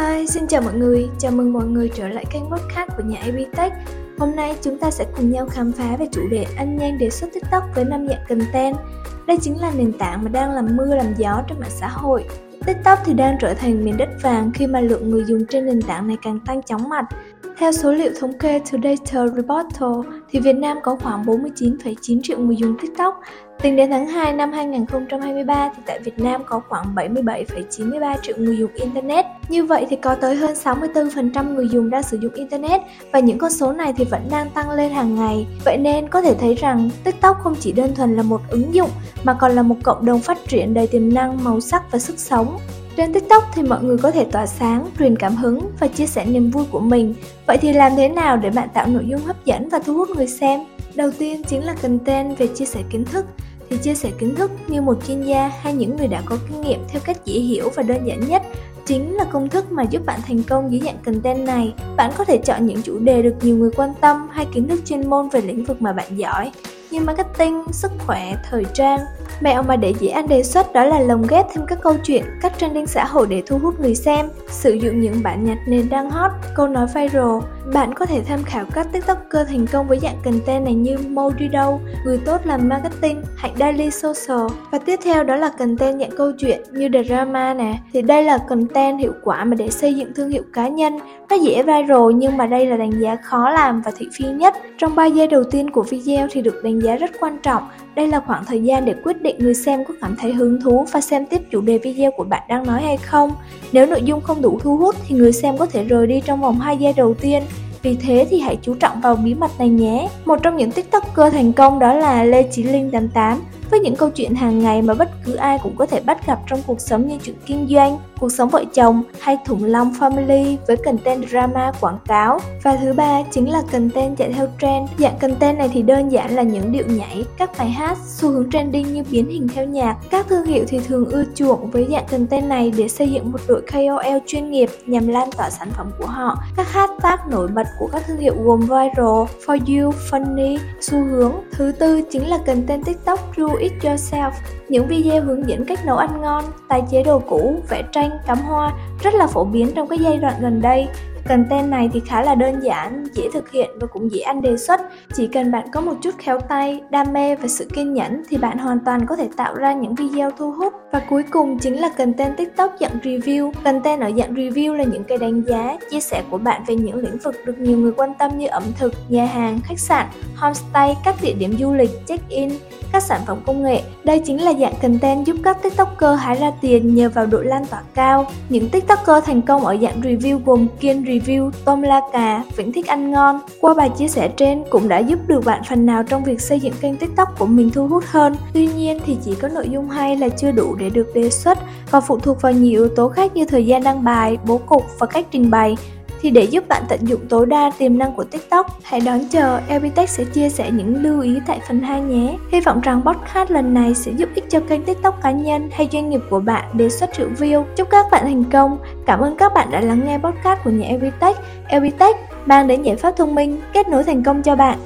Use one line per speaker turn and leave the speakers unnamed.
Hi, xin chào mọi người, chào mừng mọi người trở lại kênh podcast của nhà AB Tech. Hôm nay chúng ta sẽ cùng nhau khám phá về chủ đề anh nhanh đề xuất TikTok với năm dạng content. Đây chính là nền tảng mà đang làm mưa làm gió trên mạng xã hội. TikTok thì đang trở thành miền đất vàng khi mà lượng người dùng trên nền tảng này càng tăng chóng mặt. Theo số liệu thống kê từ Data Reportal, thì Việt Nam có khoảng 49,9 triệu người dùng TikTok. Tính đến tháng 2 năm 2023 thì tại Việt Nam có khoảng 77,93 triệu người dùng Internet. Như vậy thì có tới hơn 64% người dùng đang sử dụng Internet và những con số này thì vẫn đang tăng lên hàng ngày. Vậy nên có thể thấy rằng TikTok không chỉ đơn thuần là một ứng dụng mà còn là một cộng đồng phát triển đầy tiềm năng, màu sắc và sức sống. Trên TikTok thì mọi người có thể tỏa sáng, truyền cảm hứng và chia sẻ niềm vui của mình. Vậy thì làm thế nào để bạn tạo nội dung hấp dẫn và thu hút người xem? Đầu tiên chính là content về chia sẻ kiến thức thì chia sẻ kiến thức như một chuyên gia hay những người đã có kinh nghiệm theo cách dễ hiểu và đơn giản nhất chính là công thức mà giúp bạn thành công dưới dạng content này. Bạn có thể chọn những chủ đề được nhiều người quan tâm hay kiến thức chuyên môn về lĩnh vực mà bạn giỏi như marketing, sức khỏe, thời trang. Mẹo mà để dĩ anh đề xuất đó là lồng ghép thêm các câu chuyện, các trending xã hội để thu hút người xem, sử dụng những bản nhạc nền đang hot, câu nói viral. Bạn có thể tham khảo các tiktoker thành công với dạng content này như Modido, người tốt làm marketing, Hạnh Daily Social. Và tiếp theo đó là content dạng câu chuyện như drama nè. Thì đây là content hiệu quả mà để xây dựng thương hiệu cá nhân. Nó dễ viral nhưng mà đây là đánh giá khó làm và thị phi nhất. Trong 3 giây đầu tiên của video thì được đánh giá rất quan trọng. Đây là khoảng thời gian để quyết định người xem có cảm thấy hứng thú và xem tiếp chủ đề video của bạn đang nói hay không. Nếu nội dung không đủ thu hút thì người xem có thể rời đi trong vòng 2 giây đầu tiên. Vì thế thì hãy chú trọng vào bí mật này nhé. Một trong những tiktoker thành công đó là Lê Chí Linh 88 với những câu chuyện hàng ngày mà bất cứ ai cũng có thể bắt gặp trong cuộc sống như chuyện kinh doanh, cuộc sống vợ chồng hay Thủng Long Family với content drama quảng cáo. Và thứ ba chính là content chạy theo trend. Dạng content này thì đơn giản là những điệu nhảy, các bài hát, xu hướng trending như biến hình theo nhạc. Các thương hiệu thì thường ưa chuộng với dạng content này để xây dựng một đội KOL chuyên nghiệp nhằm lan tỏa sản phẩm của họ. Các hashtag nổi bật của các thương hiệu gồm viral, for you, funny, xu hướng. Thứ tư chính là content TikTok do it yourself, những video hướng dẫn cách nấu ăn ngon, tái chế đồ cũ, vẽ tranh, cắm hoa rất là phổ biến trong cái giai đoạn gần đây. Content này thì khá là đơn giản, dễ thực hiện và cũng dễ ăn đề xuất. Chỉ cần bạn có một chút khéo tay, đam mê và sự kiên nhẫn thì bạn hoàn toàn có thể tạo ra những video thu hút. Và cuối cùng chính là content TikTok dạng review. Content ở dạng review là những cái đánh giá, chia sẻ của bạn về những lĩnh vực được nhiều người quan tâm như ẩm thực, nhà hàng, khách sạn, homestay, các địa điểm du lịch, check-in, các sản phẩm công nghệ. Đây chính là dạng content giúp các TikToker hái ra tiền nhờ vào độ lan tỏa cao. Những TikToker thành công ở dạng review gồm Kiên Review, tôm La Cà, Vĩnh Thích Ăn Ngon. Qua bài chia sẻ trên cũng đã giúp được bạn phần nào trong việc xây dựng kênh TikTok của mình thu hút hơn. Tuy nhiên thì chỉ có nội dung hay là chưa đủ để được đề xuất và phụ thuộc vào nhiều yếu tố khác như thời gian đăng bài, bố cục và cách trình bày thì để giúp bạn tận dụng tối đa tiềm năng của TikTok, hãy đón chờ Elbitech sẽ chia sẻ những lưu ý tại phần 2 nhé. Hy vọng rằng podcast lần này sẽ giúp ích cho kênh TikTok cá nhân hay doanh nghiệp của bạn đề xuất triệu view. Chúc các bạn thành công. Cảm ơn các bạn đã lắng nghe podcast của nhà Elbitech. Elbitech mang đến giải pháp thông minh, kết nối thành công cho bạn.